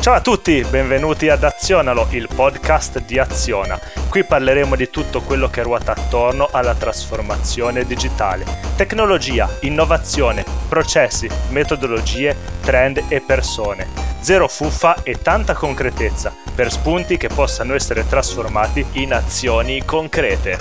Ciao a tutti, benvenuti ad Azionalo, il podcast di Aziona. Qui parleremo di tutto quello che ruota attorno alla trasformazione digitale. Tecnologia, innovazione, processi, metodologie, trend e persone. Zero fuffa e tanta concretezza per spunti che possano essere trasformati in azioni concrete.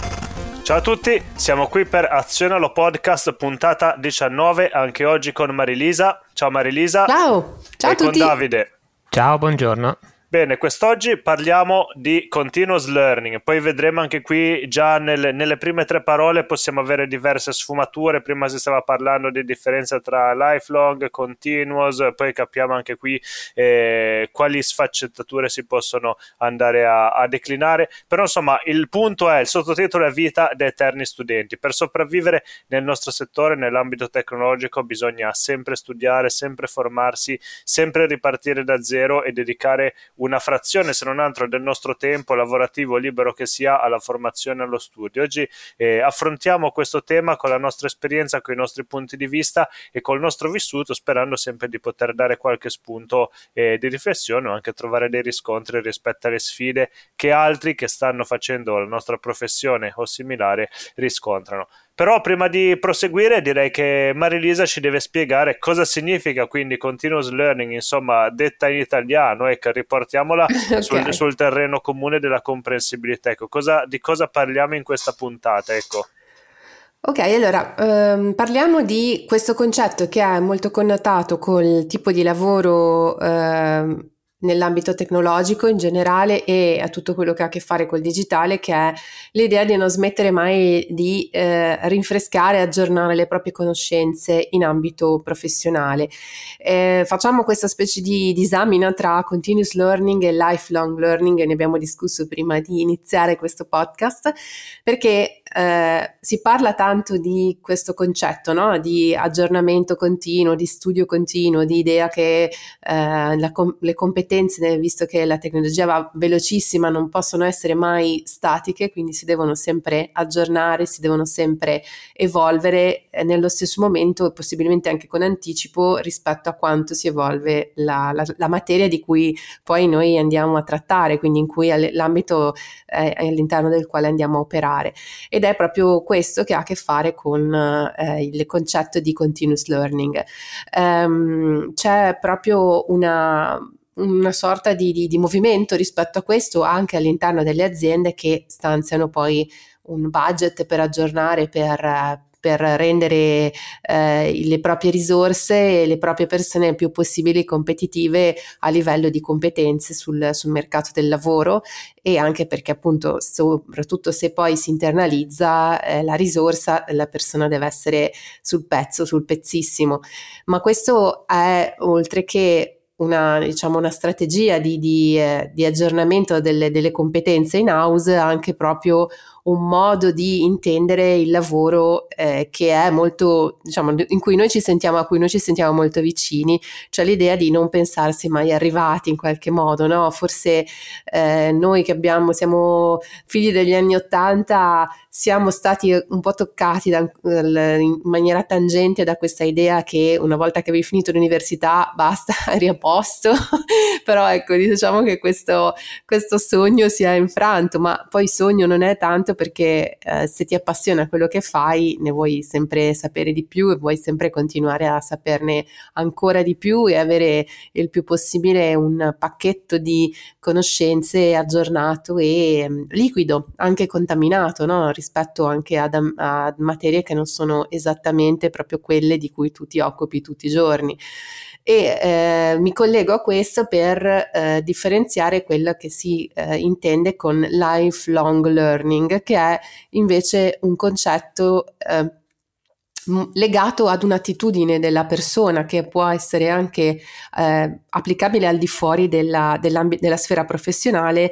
Ciao a tutti, siamo qui per Azionalo Podcast puntata 19, anche oggi con Marilisa. Ciao Marilisa. Ciao, ciao e a tutti. con Davide. Ciao, buongiorno. Bene, quest'oggi parliamo di continuous learning, poi vedremo anche qui già nelle, nelle, prime tre parole possiamo avere diverse sfumature, prima si stava parlando di differenza tra lifelong, continuous, poi capiamo anche qui eh, quali sfaccettature si possono andare a, a, declinare, però insomma il punto è, il sottotitolo è vita da eterni studenti, per sopravvivere nel nostro settore, nell'ambito tecnologico bisogna sempre studiare, sempre formarsi, sempre ripartire da zero e dedicare una frazione, se non altro, del nostro tempo lavorativo libero che si ha alla formazione e allo studio. Oggi eh, affrontiamo questo tema con la nostra esperienza, con i nostri punti di vista e col nostro vissuto, sperando sempre di poter dare qualche spunto eh, di riflessione o anche trovare dei riscontri rispetto alle sfide che altri che stanno facendo la nostra professione o similare riscontrano. Però prima di proseguire direi che Marilisa ci deve spiegare cosa significa quindi continuous learning, insomma detta in italiano, ecco, riportiamola okay. sul, sul, terreno comune della comprensibilità. Ecco, cosa, di cosa parliamo in questa puntata? Ecco. Ok, allora ehm, parliamo di questo concetto che è molto connotato col tipo di lavoro ehm, nell'ambito tecnologico in generale e a tutto quello che ha a che fare col digitale, che è l'idea di non smettere mai di eh, rinfrescare e aggiornare le proprie conoscenze in ambito professionale. Eh, facciamo questa specie di disamina tra continuous learning e lifelong learning, e ne abbiamo discusso prima di iniziare questo podcast, perché eh, si parla tanto di questo concetto no? di aggiornamento continuo, di studio continuo, di idea che eh, la, le competenze, visto che la tecnologia va velocissima, non possono essere mai statiche, quindi si devono sempre aggiornare, si devono sempre evolvere eh, nello stesso momento possibilmente anche con anticipo rispetto a quanto si evolve la, la, la materia di cui poi noi andiamo a trattare, quindi in cui l'ambito è all'interno del quale andiamo a operare. E ed è proprio questo che ha a che fare con eh, il concetto di continuous learning. Um, c'è proprio una, una sorta di, di, di, movimento rispetto a questo anche all'interno delle aziende che stanziano poi un budget per aggiornare, per, per rendere eh, le proprie risorse e le proprie persone il più possibile competitive a livello di competenze sul, sul mercato del lavoro e anche perché appunto soprattutto se poi si internalizza eh, la risorsa la persona deve essere sul pezzo, sul pezzissimo. Ma questo è oltre che una, diciamo, una strategia di, di, eh, di aggiornamento delle, delle, competenze in house, anche proprio un modo di intendere il lavoro eh, che è molto, diciamo, in cui noi ci sentiamo, a cui noi ci sentiamo molto vicini, cioè l'idea di non pensarsi mai arrivati in qualche modo, no? Forse eh, noi che abbiamo, siamo figli degli anni Ottanta, siamo stati un po' toccati da, in maniera tangente da questa idea che una volta che avevi finito l'università basta, eri a posto, però ecco, diciamo che questo, questo sogno è infranto, ma poi sogno non è tanto perché eh, se ti appassiona quello che fai ne vuoi sempre sapere di più e vuoi sempre continuare a saperne ancora di più e avere il più possibile un pacchetto di conoscenze aggiornato e um, liquido, anche contaminato, no? rispetto anche ad, a materie che non sono esattamente proprio quelle di cui tu ti occupi tutti i giorni e eh, mi collego a questo per eh, differenziare quello che si eh, intende con lifelong learning, che è invece un concetto eh, legato ad un'attitudine della persona che può essere anche eh, applicabile al di fuori della, della sfera professionale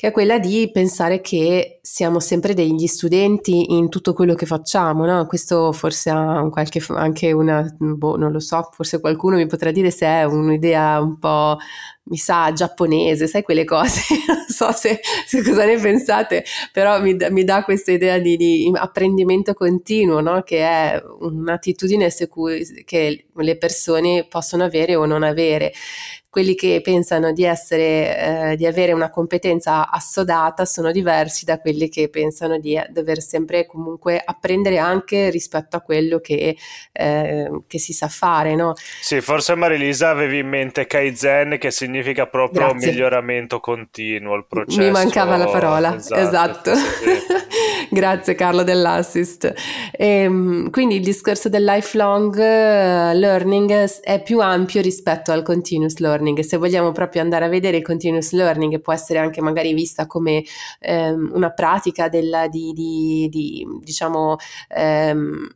che è quella di pensare che siamo sempre degli studenti in tutto quello che facciamo, no? Questo forse ha qualche, anche una, boh, non lo so, forse qualcuno mi potrà dire se è un'idea un po', mi sa, giapponese, sai quelle cose, non so se, se, cosa ne pensate, però mi, mi dà questa idea di, di apprendimento continuo, no? Che è un'attitudine cui, che le persone possono avere o non avere quelli che pensano di essere, eh, di avere una competenza assodata sono diversi da quelli che pensano di eh, dover sempre comunque apprendere anche rispetto a quello che, eh, che si sa fare, no? Sì, forse Marilisa avevi in mente Kaizen che significa proprio Grazie. miglioramento continuo, il processo. Mi mancava la parola, esatto. esatto. Grazie Carlo dell'assist. E, ehm, quindi il discorso del lifelong eh, learning è più ampio rispetto al continuous learning. Se vogliamo proprio andare a vedere il continuous learning, può essere anche magari vista come ehm, una pratica della, di, di, di, diciamo, ehm,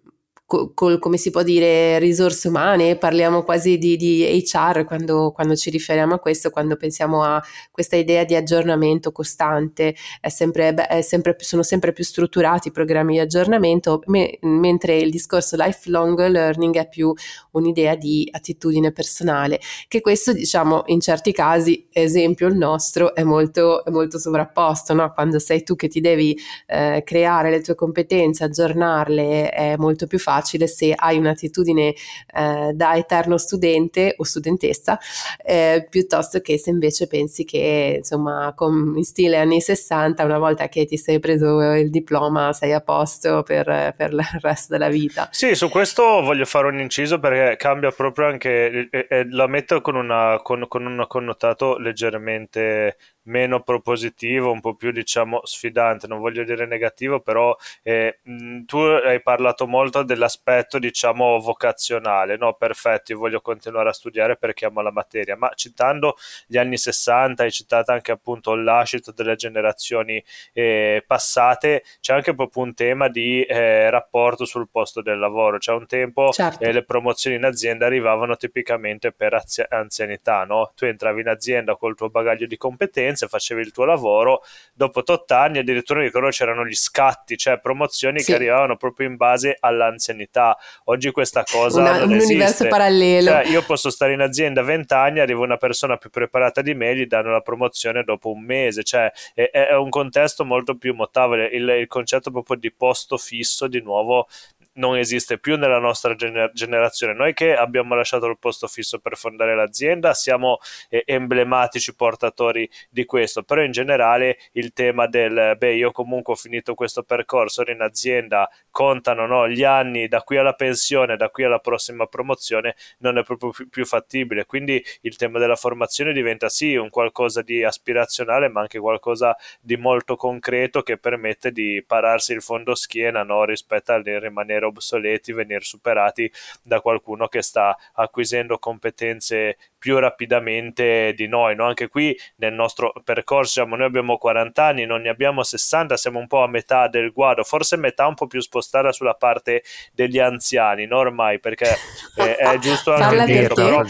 col, come si può dire, risorse umane, parliamo quasi di, di HR quando, quando, ci riferiamo a questo, quando pensiamo a questa idea di aggiornamento costante, sempre, sempre, sono sempre più strutturati i programmi di aggiornamento, me, mentre il discorso lifelong learning è più un'idea di attitudine personale, che questo diciamo in certi casi, esempio il nostro, è molto, è molto sovrapposto, no? quando sei tu che ti devi eh, creare le tue competenze, aggiornarle, è molto più facile facile se hai un'attitudine eh, da eterno studente o studentessa, eh, piuttosto che se invece pensi che insomma con, in stile anni 60 una volta che ti sei preso il diploma sei a posto per, per il resto della vita. Sì, su questo voglio fare un inciso perché cambia proprio anche, e, e la metto con, una, con, con un connotato leggermente meno propositivo, un po' più diciamo sfidante, non voglio dire negativo, però eh, tu hai parlato molto dell'aspetto diciamo vocazionale, no? Perfetto, io voglio continuare a studiare perché amo la materia, ma citando gli anni 60, hai citato anche appunto l'ascito delle generazioni eh, passate, c'è anche proprio un tema di eh, rapporto sul posto del lavoro, c'è un tempo certo. Eh, le promozioni in azienda arrivavano tipicamente per anzianità, no? Tu entravi in azienda col tuo bagaglio di competenze esperienza, facevi il tuo lavoro, dopo 8 anni addirittura ricordo c'erano gli scatti, cioè promozioni sì. che arrivavano proprio in base all'anzianità. Oggi questa cosa una, non un esiste. universo parallelo. Cioè, io posso stare in azienda 20 anni, arriva una persona più preparata di me, gli danno la promozione dopo un mese, cioè è, è un contesto molto più mutabile. Il, il concetto proprio di posto fisso di nuovo non esiste più nella nostra gener- generazione. Noi che abbiamo lasciato il posto fisso per fondare l'azienda siamo eh, emblematici portatori di questo, però in generale il tema del beh, io comunque ho finito questo percorso, in azienda, contano no, gli anni da qui alla pensione, da qui alla prossima promozione, non è proprio più, più fattibile. Quindi il tema della formazione diventa sì un qualcosa di aspirazionale, ma anche qualcosa di molto concreto che permette di pararsi il fondo schiena no, rispetto al rimanere obsoleti, venire superati da qualcuno che sta acquisendo competenze più rapidamente di noi. No? Anche qui nel nostro percorso diciamo, noi abbiamo 40 anni, non ne abbiamo 60, siamo un po' a metà del guado, forse metà un po' più spostata sulla parte degli anziani, no? ormai, perché è, è giusto anche dirlo. Però,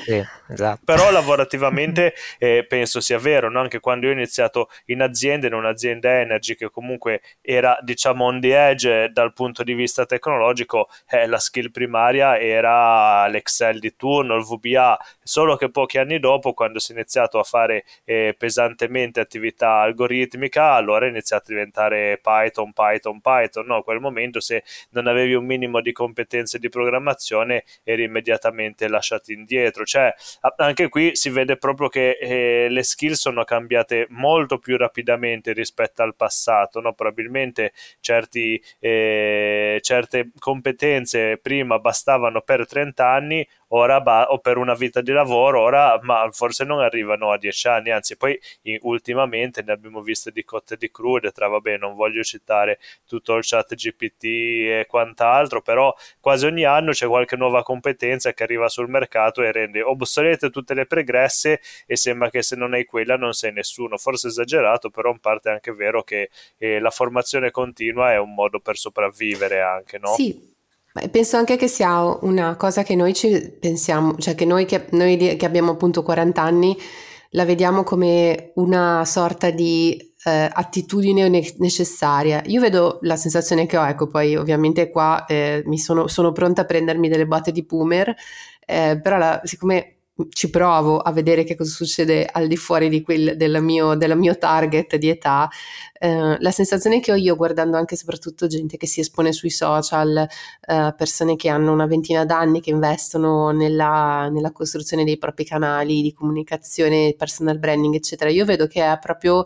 esatto. però lavorativamente eh, penso sia vero, no? anche quando io ho iniziato in azienda, in un'azienda energy che comunque era diciamo on the edge dal punto di vista tecnologico, eh, la skill primaria era l'Excel di turno, il VBA, solo che poi pochi anni dopo, quando si è iniziato a fare eh, pesantemente attività algoritmica, allora è iniziato a diventare Python, Python, Python. No, a quel momento se non avevi un minimo di competenze di programmazione eri immediatamente lasciato indietro. Cioè, anche qui si vede proprio che eh, le skill sono cambiate molto più rapidamente rispetto al passato. No? Probabilmente certi, eh, certe competenze prima bastavano per 30 anni, ora ba- o per una vita di lavoro, ora ma forse non arrivano a dieci anni, anzi poi in, ultimamente ne abbiamo viste di cotte di crude, tra vabbè non voglio citare tutto il chat GPT e quant'altro, però quasi ogni anno c'è qualche nuova competenza che arriva sul mercato e rende obsolete tutte le pregresse e sembra che se non hai quella non sei nessuno, forse esagerato, però in parte è anche vero che eh, la formazione continua è un modo per sopravvivere anche, no? Sì, penso anche che sia una cosa che noi ci pensiamo, cioè che noi che, noi che abbiamo appunto 40 anni la vediamo come una sorta di eh, attitudine necessaria. Io vedo la sensazione che ho, ecco, poi ovviamente qua eh, mi sono, sono, pronta a prendermi delle botte di Pumer, eh, però la, siccome ci provo a vedere che cosa succede al di fuori di quel, del, mio, del mio target di età, eh, la sensazione che ho io guardando anche soprattutto gente che si espone sui social, eh, persone che hanno una ventina d'anni che investono nella, nella costruzione dei propri canali di comunicazione, personal branding, eccetera, io vedo che è proprio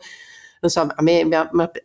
non so, a me mi,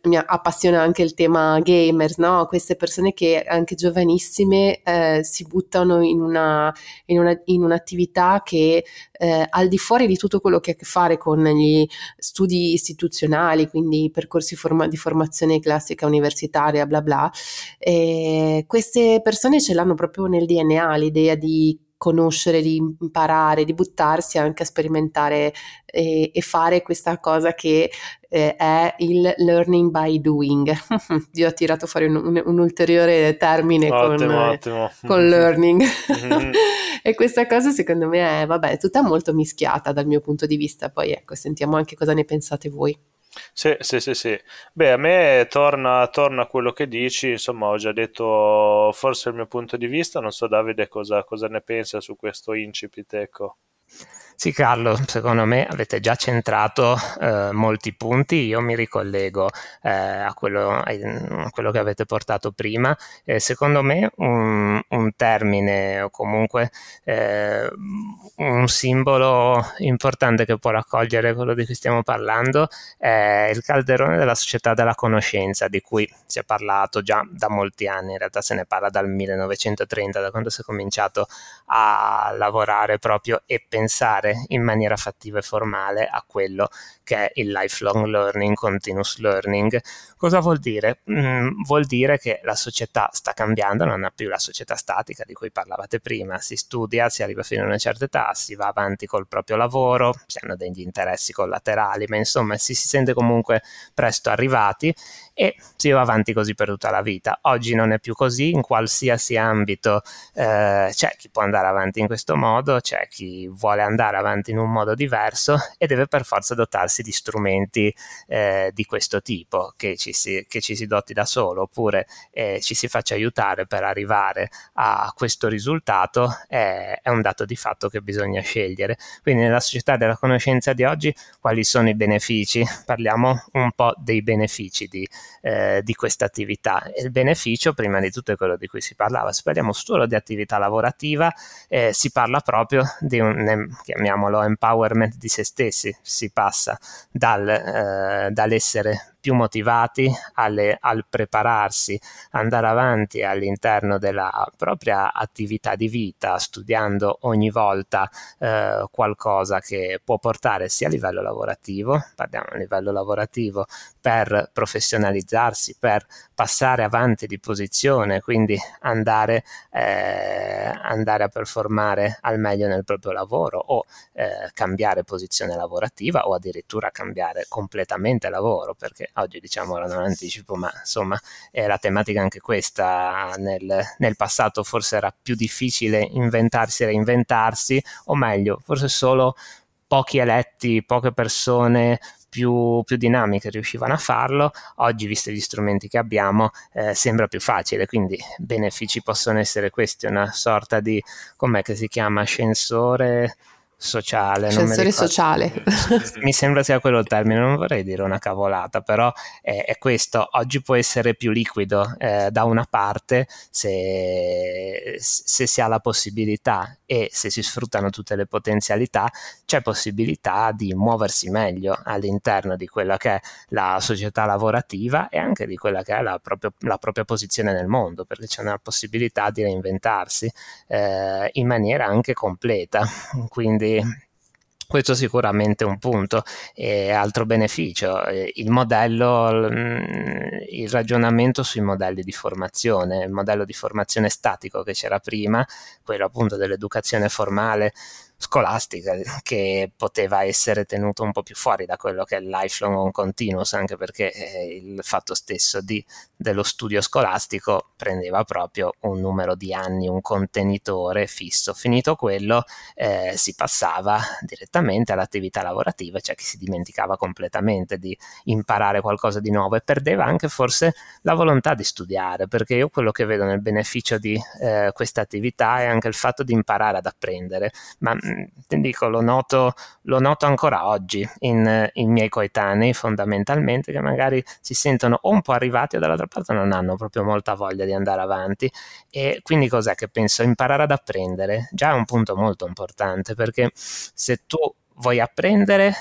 mi, appassiona anche il tema gamers, no? Queste persone che anche giovanissime eh, si buttano in, una, in, una, in un'attività che eh, al di fuori di tutto quello che ha a che fare con gli studi istituzionali, quindi percorsi forma- di formazione classica universitaria, bla bla, eh, queste persone ce l'hanno proprio nel DNA, l'idea di conoscere, di imparare, di buttarsi anche a sperimentare e, e fare questa cosa che eh, è il learning by doing. Io ho tirato fuori un, un, un ulteriore termine ottimo, con, ottimo. con learning. Mm-hmm. e questa cosa secondo me è, vabbè, è tutta molto mischiata dal mio punto di vista. Poi ecco, sentiamo anche cosa ne pensate voi. Sì, sì, sì, sì. Beh, a me torna, torna quello che dici, insomma, ho già detto forse il mio punto di vista, non so Davide cosa, cosa ne pensa su questo incipit, ecco. Sì, Carlo, secondo me avete già centrato eh, molti punti, io mi ricollego eh, a, quello, a, quello, che avete portato prima. Eh, secondo me un, un, termine o comunque eh, un simbolo importante che può raccogliere quello di cui stiamo parlando è il calderone della società della conoscenza, di cui si è parlato già da molti anni, in realtà se ne parla dal 1930, da quando si è cominciato a lavorare proprio e pensare passare in maniera fattiva e formale a quello che è il lifelong learning, continuous learning. Cosa vuol dire? Mm, vuol dire che la società sta cambiando, non ha più la società statica di cui parlavate prima, si studia, si arriva fino a una certa età, si va avanti col proprio lavoro, si hanno degli interessi collaterali, ma insomma si, si sente comunque presto arrivati e si va avanti così per tutta la vita. Oggi non è più così, in qualsiasi ambito eh, c'è chi può andare avanti in questo modo, c'è chi vuole andare avanti in un modo diverso e deve per forza dotarsi di strumenti eh, di questo tipo, che ci, si, che ci si doti da solo oppure eh, ci si faccia aiutare per arrivare a questo risultato, è un dato di fatto che bisogna scegliere. Quindi nella società della conoscenza di oggi quali sono i benefici? Parliamo un po' dei benefici di eh, di questa attività. Il beneficio, prima di tutto, è quello di cui si parlava. Se parliamo solo di attività lavorativa, eh, si parla proprio di un, chiamiamolo, empowerment di se stessi. Si passa dal, eh, dall'essere più motivati alle, al prepararsi, andare avanti all'interno della propria attività di vita, studiando ogni volta eh, qualcosa che può portare sia a livello lavorativo, parliamo a livello lavorativo, per professionalizzarsi, per passare avanti di posizione, quindi andare, eh, andare a performare al meglio nel proprio lavoro o eh, cambiare posizione lavorativa o addirittura cambiare completamente lavoro, perché oggi diciamo non anticipo, ma insomma è la tematica anche questa. Nel, nel passato forse era più difficile inventarsi e reinventarsi, o meglio, forse solo pochi eletti, poche persone più, più, dinamiche riuscivano a farlo, oggi visti gli strumenti che abbiamo eh, sembra più facile, quindi benefici possono essere questi, una sorta di, com'è che si chiama, ascensore sociale. Sensore sociale. Mi sembra sia quello il termine, non vorrei dire una cavolata, però è, è questo. Oggi può essere più liquido eh, da una parte se, se, si ha la possibilità e se si sfruttano tutte le potenzialità, c'è possibilità di muoversi meglio all'interno di quella che è la società lavorativa e anche di quella che è la, proprio, la propria posizione nel mondo, perché c'è una possibilità di reinventarsi eh, in maniera anche completa. Quindi questo sicuramente è un punto. E altro beneficio, il modello, il ragionamento sui modelli di formazione, il modello di formazione statico che c'era prima, quello appunto dell'educazione formale scolastica che poteva essere tenuto un po' più fuori da quello che è il lifelong on continuous, anche perché eh, il fatto stesso di, dello studio scolastico prendeva proprio un numero di anni, un contenitore fisso. Finito quello, eh, si passava direttamente all'attività lavorativa, cioè chi si dimenticava completamente di imparare qualcosa di nuovo e perdeva anche forse la volontà di studiare, perché io quello che vedo nel beneficio di eh, questa attività è anche il fatto di imparare ad apprendere, ma dico, lo noto, lo noto ancora oggi in, in, miei coetanei fondamentalmente che magari si sentono o un po' arrivati o dall'altra parte non hanno proprio molta voglia di andare avanti e quindi cos'è che penso? Imparare ad apprendere già è un punto molto importante perché se tu vuoi apprendere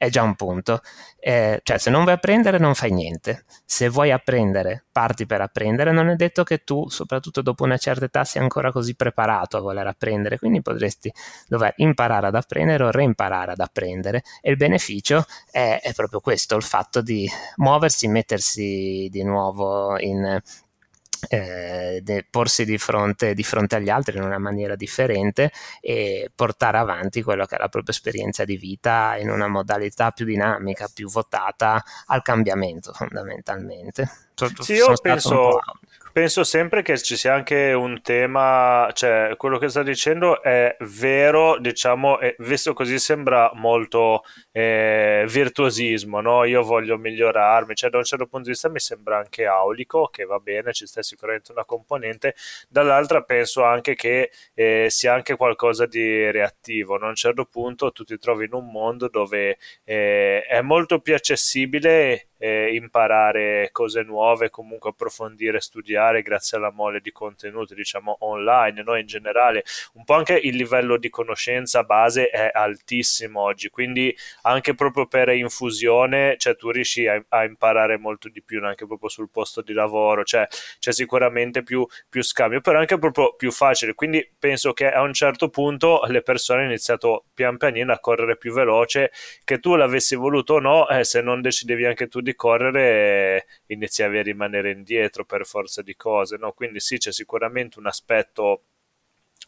è già un punto. Eh, cioè, se non vuoi apprendere, non fai niente. Se vuoi apprendere, parti per apprendere. Non è detto che tu, soprattutto dopo una certa età, sia ancora così preparato a voler apprendere. Quindi potresti dover imparare ad apprendere o reimparare ad apprendere. E il beneficio è, è proprio questo: il fatto di muoversi, mettersi di nuovo in eh, porsi di fronte, di fronte, agli altri in una maniera differente e portare avanti quello che è la propria esperienza di vita in una modalità più dinamica, più votata al cambiamento fondamentalmente. Sì, io penso, penso sempre che ci sia anche un tema, cioè quello che sta dicendo è vero, diciamo, e visto così sembra molto eh, virtuosismo, no? Io voglio migliorarmi, cioè da un certo punto di vista mi sembra anche aulico, che va bene, ci sta sicuramente una componente, dall'altra penso anche che eh, sia anche qualcosa di reattivo, no? a un certo punto tu ti trovi in un mondo dove eh, è molto più accessibile eh, imparare cose nuove, comunque approfondire, studiare grazie alla mole di contenuti, diciamo online, no? in generale, un po' anche il livello di conoscenza base è altissimo oggi, quindi anche proprio per infusione, cioè tu riesci a, a imparare molto di più anche proprio sul posto di lavoro, cioè c'è sicuramente più, più scambio, però anche proprio più facile, quindi penso che a un certo punto le persone hanno iniziato pian pianino a correre più veloce, che tu l'avessi voluto o no, eh, se non decidevi anche tu di di correre iniziavi a rimanere indietro per forza di cose, no? Quindi sì, c'è sicuramente un aspetto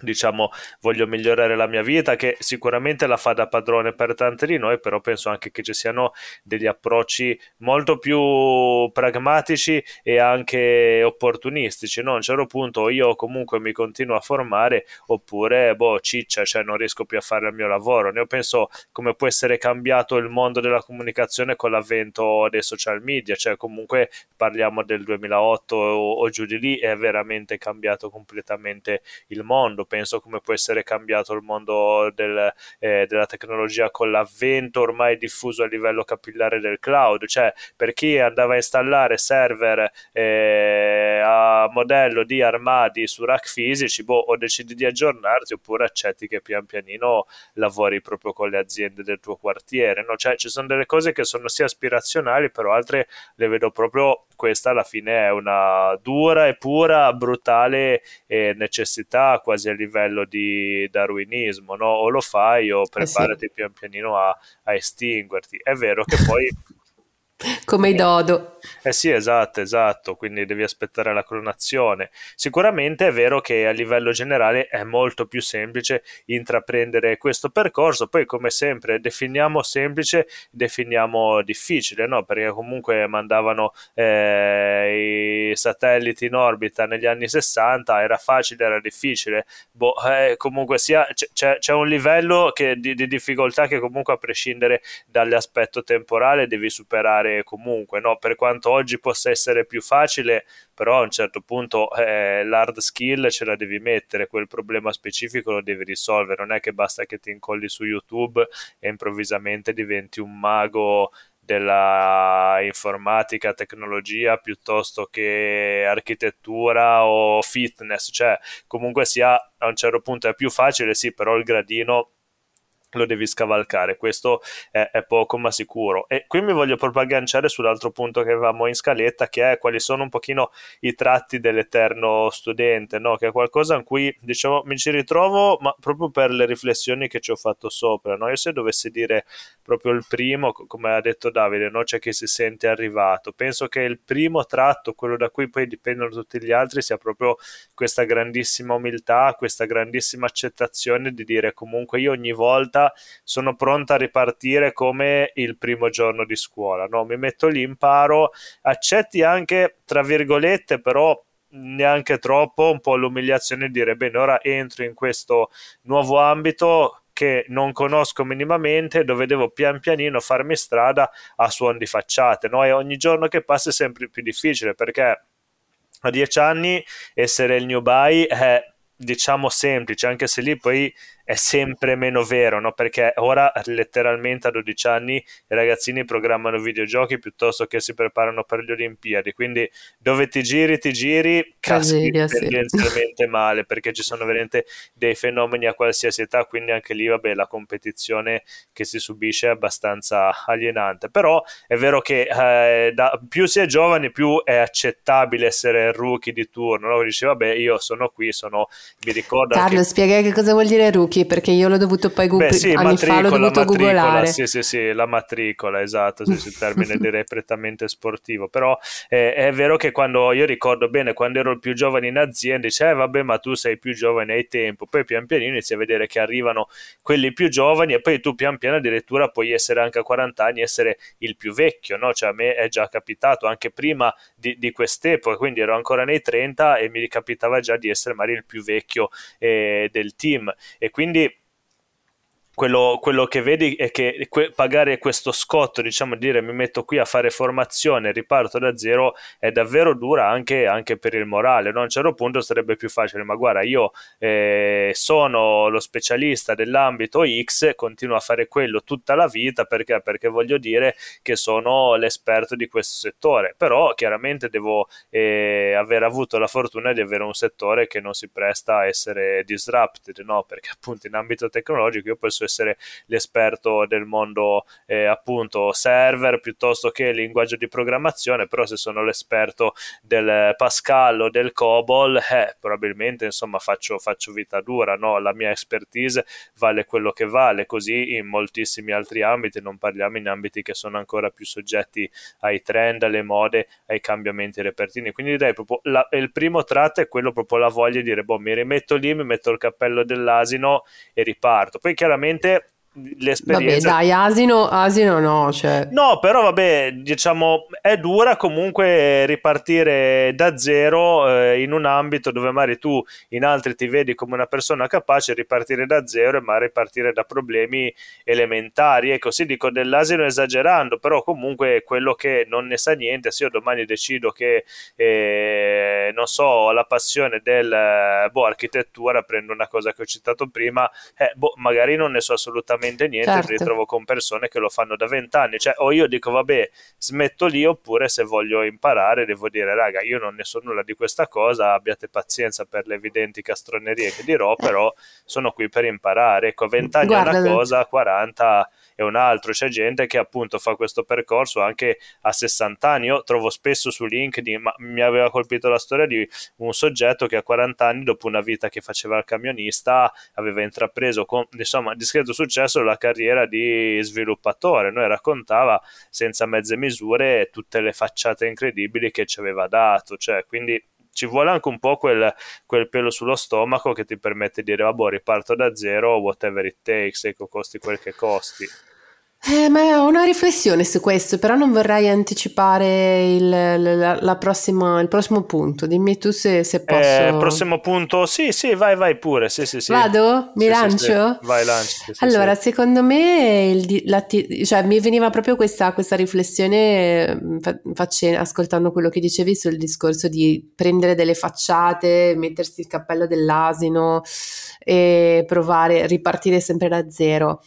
diciamo voglio migliorare la mia vita che sicuramente la fa da padrone per tanti di noi però penso anche che ci siano degli approcci molto più pragmatici e anche opportunistici no? a un certo punto io comunque mi continuo a formare oppure boh ciccia cioè non riesco più a fare il mio lavoro io penso come può essere cambiato il mondo della comunicazione con l'avvento dei social media cioè comunque parliamo del 2008 o, o giù di lì è veramente cambiato completamente il mondo penso come può essere cambiato il mondo del, eh, della tecnologia con l'avvento ormai diffuso a livello capillare del cloud, cioè per chi andava a installare server eh, a modello di armadi su rack fisici, boh, o decidi di aggiornarti oppure accetti che pian pianino lavori proprio con le aziende del tuo quartiere, no? cioè ci sono delle cose che sono sia aspirazionali, però altre le vedo proprio questa alla fine è una dura e pura, brutale eh, necessità quasi a livello di darwinismo, no? o lo fai o preparati eh sì. pian pianino a, a estinguerti. È vero che poi come i dodo. Eh sì, esatto, esatto, quindi devi aspettare la clonazione. Sicuramente è vero che a livello generale è molto più semplice intraprendere questo percorso, poi come sempre definiamo semplice, definiamo difficile, no? Perché comunque mandavano eh, i satelliti in orbita negli anni 60, era facile, era difficile. Boh, eh, comunque sia, c'è, c'è un livello che, di, di difficoltà che comunque a prescindere dall'aspetto temporale devi superare comunque, no? per quanto oggi possa essere più facile, però a un certo punto eh, l'hard skill ce la devi mettere, quel problema specifico lo devi risolvere, non è che basta che ti incolli su YouTube e improvvisamente diventi un mago della informatica, tecnologia piuttosto che architettura o fitness, cioè comunque sia a un certo punto è più facile, sì, però il gradino lo devi scavalcare, questo è, è, poco ma sicuro. E qui mi voglio proprio agganciare sull'altro punto che avevamo in scaletta, che è quali sono un pochino i tratti dell'eterno studente, no? che è qualcosa in cui diciamo mi ci ritrovo, ma proprio per le riflessioni che ci ho fatto sopra. No? Io se dovessi dire proprio il primo, come ha detto Davide, no? c'è chi si sente arrivato, penso che il primo tratto, quello da cui poi dipendono tutti gli altri, sia proprio questa grandissima umiltà, questa grandissima accettazione di dire comunque io ogni volta sono pronta a ripartire come il primo giorno di scuola, no? mi metto lì, imparo, accetti anche, tra virgolette, però neanche troppo, un po' l'umiliazione di dire bene, ora entro in questo nuovo ambito che non conosco minimamente, dove devo pian pianino farmi strada a suon di facciate, no? E ogni giorno che passa è sempre più difficile perché a dieci anni essere il new buy è diciamo semplice, anche se lì poi è sempre meno vero, no? perché ora letteralmente a 12 anni i ragazzini programmano videogiochi piuttosto che si preparano per le Olimpiadi, quindi dove ti giri, ti giri, caschi tendenzialmente sì. male, perché ci sono veramente dei fenomeni a qualsiasi età, quindi anche lì, vabbè, la competizione che si subisce è abbastanza alienante, però è vero che eh, da, più si è giovani, più è accettabile essere rookie di turno, no? Dici, vabbè, io sono qui, sono, mi ricordo... Carlo, anche... spiega che cosa vuol dire rookie rookie perché io l'ho dovuto poi googlare sì, anni fa l'ho dovuto googolare sì sì sì la matricola esatto sì, il termine direi prettamente sportivo. Però eh, è vero che quando io ricordo bene quando ero il più giovane in azienda dice eh vabbè ma tu sei più giovane hai tempo. Poi pian piano inizi a vedere che arrivano quelli più giovani e poi tu pian piano addirittura puoi essere anche a 40 anni essere il più vecchio no? Cioè a me è già capitato anche prima di, di quest'epoca quindi ero ancora nei 30 e mi capitava già di essere magari il più vecchio eh, del team. E quindi quindi quello, quello, che vedi è che que- pagare questo scotto, diciamo, dire mi metto qui a fare formazione, riparto da zero, è davvero dura anche, anche per il morale. No? A un certo punto sarebbe più facile, ma guarda, io eh, sono lo specialista dell'ambito X, continuo a fare quello tutta la vita perché? perché voglio dire che sono l'esperto di questo settore, però chiaramente devo eh, aver avuto la fortuna di avere un settore che non si presta a essere disrupted, no? perché appunto in ambito tecnologico io posso essere l'esperto del mondo eh, appunto server piuttosto che linguaggio di programmazione, però se sono l'esperto del Pascal o del COBOL, eh, probabilmente insomma faccio, faccio vita dura, no? la mia expertise vale quello che vale, così in moltissimi altri ambiti, non parliamo in ambiti che sono ancora più soggetti ai trend, alle mode, ai cambiamenti repertini. Quindi direi proprio la, il primo tratto è quello proprio la voglia di dire, boh, mi rimetto lì, mi metto il cappello dell'asino e riparto. Poi chiaramente sicuramente l'esperienza. Vabbè, dai, asino, asino no. Cioè. No, però vabbè, diciamo, è dura comunque ripartire da zero eh, in un ambito dove magari tu in altri ti vedi come una persona capace, ripartire da zero e magari partire da problemi elementari. Ecco, sì, dico dell'asino esagerando, però comunque quello che non ne sa niente, se io domani decido che, eh, non so, ho la passione del, boh, architettura, prendo una cosa che ho citato prima, eh, boh, magari non ne so assolutamente assolutamente niente, certo. mi ritrovo con persone che lo fanno da vent'anni, cioè o io dico vabbè smetto lì oppure se voglio imparare devo dire raga io non ne so nulla di questa cosa, abbiate pazienza per le evidenti castronerie che dirò, però sono qui per imparare, ecco vent'anni è una cosa, a 40 è un altro, c'è gente che appunto fa questo percorso anche a 60 anni, io trovo spesso su LinkedIn, ma mi aveva colpito la storia di un soggetto che a 40 anni dopo una vita che faceva il camionista aveva intrapreso con insomma discreto successo la carriera di sviluppatore, noi raccontava senza mezze misure tutte le facciate incredibili che ci aveva dato, cioè quindi ci vuole anche un po' quel, quel, pelo sullo stomaco che ti permette di dire vabbè riparto da zero whatever it takes ecco costi quel che costi eh, ma ho una riflessione su questo, però non vorrei anticipare il, la, la prossima, il prossimo punto. Dimmi tu se, se posso. Eh, il prossimo punto, sì, sì, vai, vai pure. Sì, sì, sì. Vado? Mi lancio? Vai, lanci. allora, secondo me, il, la, cioè, mi veniva proprio questa, questa riflessione mm, facce, ascoltando quello che dicevi sul discorso di prendere delle facciate, mettersi il cappello dell'asino e provare, ripartire sempre da zero.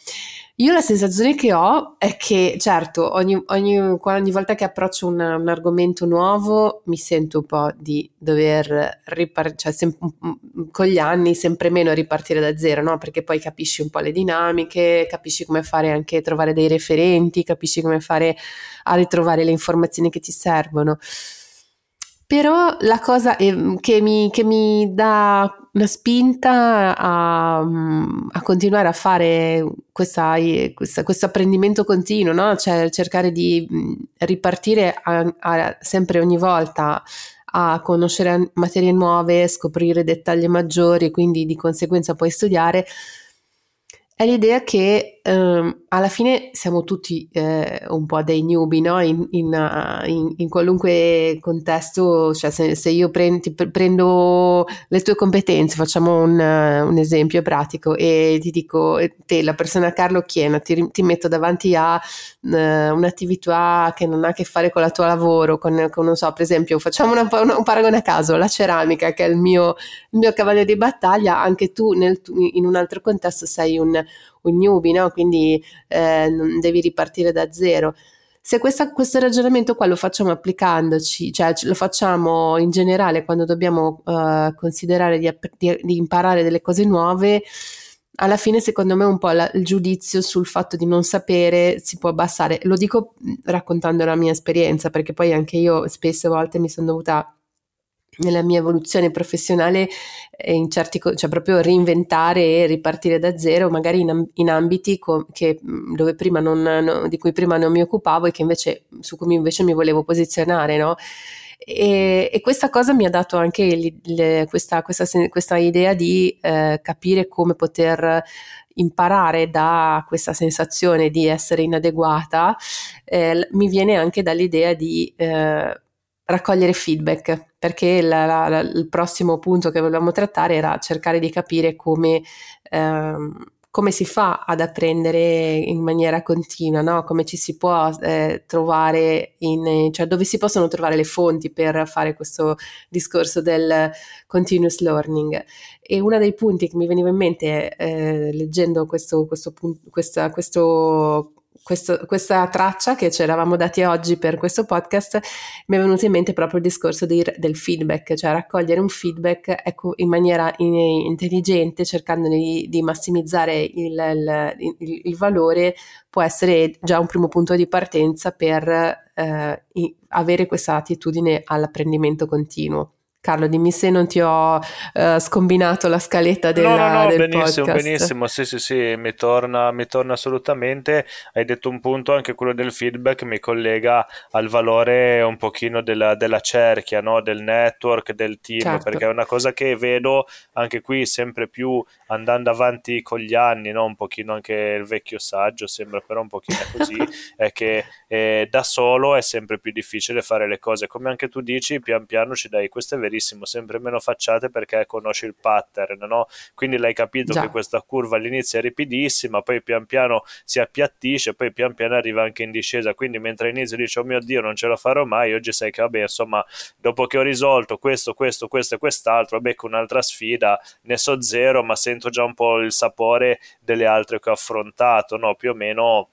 Io la sensazione che ho è che, certo, ogni, ogni, ogni volta che approccio un, un, argomento nuovo mi sento un po' di dover ripartire, cioè sem- con gli anni sempre meno ripartire da zero, no? Perché poi capisci un po' le dinamiche, capisci come fare anche trovare dei referenti, capisci come fare a ritrovare le informazioni che ti servono. Però la cosa che mi, che mi dà una spinta a, a continuare a fare questa, questa, questo apprendimento continuo, no? cioè cercare di ripartire a, a, sempre ogni volta a conoscere materie nuove, scoprire dettagli maggiori e quindi di conseguenza poi studiare, è l'idea che ehm, alla fine siamo tutti eh, un po' dei newbie, no? In, in, in, in qualunque contesto, cioè se, se io prendo, prendo, le tue competenze, facciamo un, un, esempio pratico e ti dico, te, la persona Carlo Chiena, ti, ti metto davanti a uh, un'attività che non ha a che fare con il tuo lavoro, con, con, non so, per esempio, facciamo una, una, un paragone a caso, la ceramica, che è il mio, il mio cavallo di battaglia, anche tu nel, in un altro contesto sei un un newbie, no? quindi eh, devi ripartire da zero. Se questa, questo ragionamento qua lo facciamo applicandoci, cioè lo facciamo in generale quando dobbiamo uh, considerare di, di, di, imparare delle cose nuove, alla fine secondo me un po' la, il giudizio sul fatto di non sapere si può abbassare. Lo dico raccontando la mia esperienza, perché poi anche io spesse volte mi sono dovuta nella mia evoluzione professionale eh, in certi, cioè proprio reinventare e ripartire da zero, magari in, in ambiti co- che, prima non, no, di cui prima non mi occupavo e che invece, su cui invece mi volevo posizionare, no? E, e, questa cosa mi ha dato anche li, le, questa, questa, questa, idea di eh, capire come poter imparare da questa sensazione di essere inadeguata, eh, mi viene anche dall'idea di eh, raccogliere feedback, perché la, la, il prossimo punto che volevamo trattare era cercare di capire come, ehm, come si fa ad apprendere in maniera continua, no? come ci si può eh, trovare, in, cioè dove si possono trovare le fonti per fare questo discorso del continuous learning. E uno dei punti che mi veniva in mente eh, leggendo questo, questo, questa, questo questo, questa traccia che ci eravamo dati oggi per questo podcast, mi è venuto in mente proprio il discorso di, del feedback, cioè raccogliere un feedback ecco, in maniera in, intelligente, cercando di, di massimizzare il, il, il, il, valore, può essere già un primo punto di partenza per eh, avere questa attitudine all'apprendimento continuo. Carlo, dimmi se non ti ho uh, scombinato la scaletta della, no, no, no, del benissimo, podcast. benissimo, sì, sì, sì, mi torna, mi torna assolutamente. Hai detto un punto, anche quello del feedback mi collega al valore un pochino della, della cerchia, no? del network, del team, certo. perché è una cosa che vedo anche qui sempre più andando avanti con gli anni, no? un pochino anche il vecchio saggio, sembra però un pochino così, è che eh, da solo è sempre più difficile fare le cose. Come anche tu dici, pian piano ci dai, questo è verissimo, sempre meno facciate perché conosci il pattern, no? Quindi l'hai capito Già. che questa curva all'inizio è ripidissima, poi pian piano si appiattisce, poi pian piano arriva anche in discesa, quindi mentre all'inizio dici oh mio Dio non ce la farò mai, oggi sai che vabbè insomma dopo che ho risolto questo, questo, questo e quest'altro, vabbè con un'altra sfida ne so zero, ma sento già un po' il sapore delle altre che ho affrontato, no? Più o meno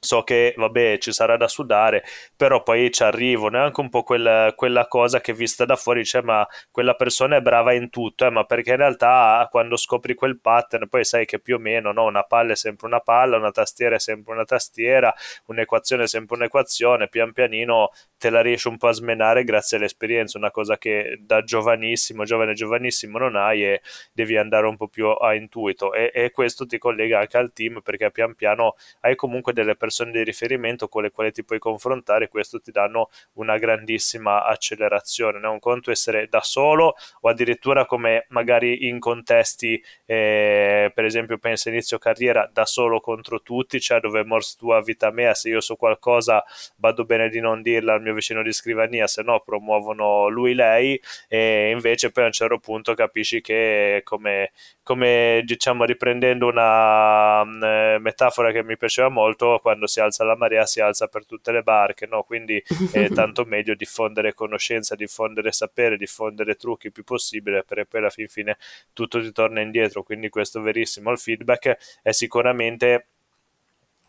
so che vabbè ci sarà da sudare però poi ci arrivo è anche un po' quella, quella, cosa che vista da fuori dice ma quella persona è brava in tutto eh, ma perché in realtà quando scopri quel pattern poi sai che più o meno no? una palla è sempre una palla una tastiera è sempre una tastiera un'equazione è sempre un'equazione pian pianino te la riesci un po' a smenare grazie all'esperienza una cosa che da giovanissimo giovane giovanissimo non hai e devi andare un po' più a intuito e, e questo ti collega anche al team perché pian piano hai comunque delle persone persone di riferimento con le quali ti puoi confrontare, questo ti danno una grandissima accelerazione. No? Un conto essere da solo o addirittura come magari in contesti, eh, per esempio penso inizio carriera da solo contro tutti, cioè dove mors tua vita mea, se io so qualcosa vado bene di non dirla al mio vicino di scrivania, se no promuovono lui lei e invece poi a un certo punto capisci che come, come diciamo riprendendo una um, metafora che mi piaceva molto, quando quando si alza la marea si alza per tutte le barche, no? quindi è tanto meglio diffondere conoscenza, diffondere sapere, diffondere trucchi il più possibile perché poi alla fin fine tutto ti torna indietro, quindi questo verissimo. Il feedback è sicuramente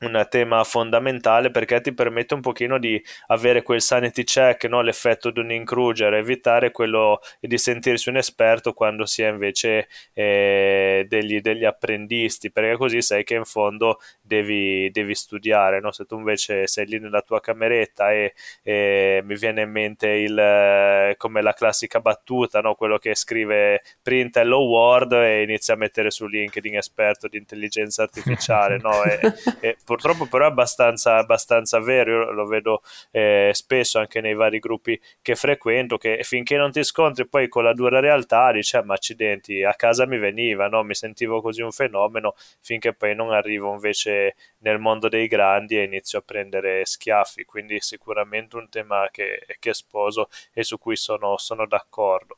un tema fondamentale perché ti permette un pochino di avere quel sanity check, no? l'effetto di un incruger, evitare quello di sentirsi un esperto quando si è invece eh, degli, degli, apprendisti, perché così sai che in fondo devi, devi studiare, no? se tu invece sei lì nella tua cameretta e, e mi viene in mente il, come la classica battuta, no? quello che scrive print hello world e inizia a mettere su LinkedIn esperto di intelligenza artificiale, no? e, e purtroppo però è abbastanza, abbastanza vero, Io lo vedo eh, spesso anche nei vari gruppi che frequento, che finché non ti scontri poi con la dura realtà dici, ah, ma accidenti, a casa mi veniva, no? mi sentivo così un fenomeno, finché poi non arrivo invece nel mondo dei grandi e inizio a prendere schiaffi, quindi sicuramente un tema che, che sposo e su cui sono, sono d'accordo.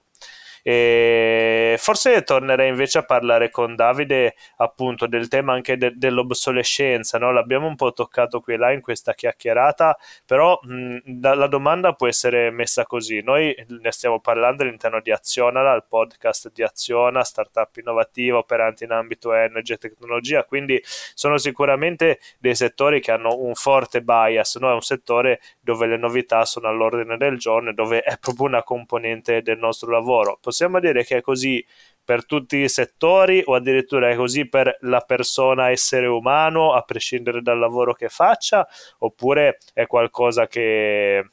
E forse tornerei invece a parlare con Davide appunto del tema anche de- dell'obsolescenza, no? l'abbiamo un po' toccato qui e là in questa chiacchierata, però mh, la domanda può essere messa così, noi ne stiamo parlando all'interno di Azionala, il podcast di Aziona, startup innovativa operante in ambito energy e tecnologia, quindi sono sicuramente dei settori che hanno un forte bias, no? è un settore dove le novità sono all'ordine del giorno e dove è proprio una componente del nostro lavoro possiamo dire che è così per tutti i settori o addirittura è così per la persona essere umano a prescindere dal lavoro che faccia oppure è qualcosa che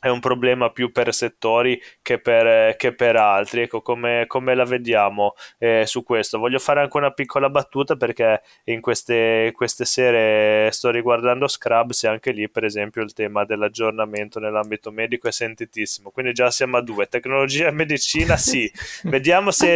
è un problema più per settori che per, che per altri. Ecco, come, come la vediamo eh, su questo? Voglio fare anche una piccola battuta perché in queste, queste sere sto riguardando Scrubs e anche lì, per esempio, il tema dell'aggiornamento nell'ambito medico è sentitissimo. Quindi già siamo a due. Tecnologia e medicina, sì. Vediamo se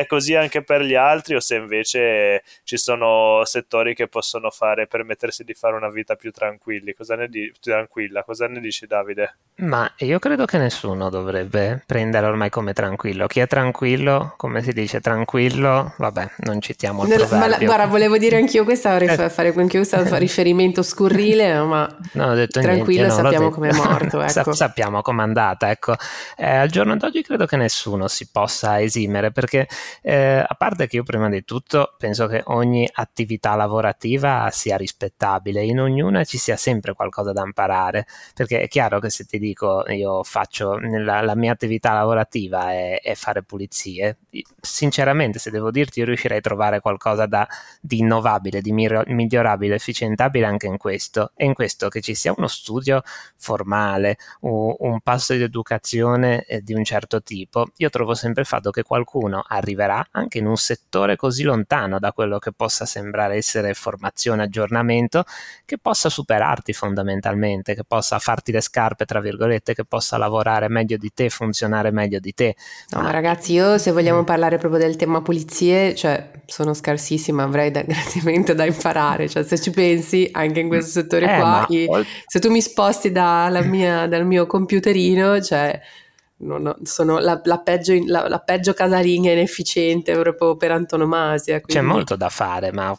è così anche per gli altri o se invece ci sono settori che possono fare, permettersi di fare una vita più tranquilli. Cosa ne, di, tranquilla. Cosa ne dici, Davide? Ma io credo che nessuno dovrebbe prendere ormai come tranquillo. Chi è tranquillo, come si dice, tranquillo, vabbè, non citiamo il proverbio. Ma la, guarda, volevo dire anch'io questa, eh. fare anch'io questo riferimento scurrile, ma no, ho detto tranquillo niente, sappiamo come è morto. Ecco. sappiamo com'è andata, ecco. Eh, al giorno d'oggi credo che nessuno si possa esimere, perché eh, a parte che io prima di tutto penso che ogni attività lavorativa sia rispettabile, in ognuna ci sia sempre qualcosa da imparare, perché è chiaro che se ti dico io faccio, la, la mia attività lavorativa è, è, fare pulizie. Sinceramente, se devo dirti, io riuscirei a trovare qualcosa da, di innovabile, di migliorabile, efficientabile anche in questo. E in questo che ci sia uno studio formale, un, un passo di educazione eh, di un certo tipo, io trovo sempre il fatto che qualcuno arriverà anche in un settore così lontano da quello che possa sembrare essere formazione, aggiornamento, che possa superarti fondamentalmente, che possa farti le scarpe, tra virgolette virgolette, che possa lavorare meglio di te, funzionare meglio di te. No, ma ragazzi, io se vogliamo parlare proprio del tema pulizie, cioè sono scarsissima, avrei da, gradimento da imparare, cioè se ci pensi anche in questo settore eh, qua, io, se tu mi sposti da, mia, dal mio computerino, cioè No, no, sono la, la, peggio, la, la, peggio, casalinga inefficiente proprio per antonomasia. Quindi... C'è molto da fare, ma